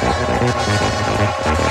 Gracias.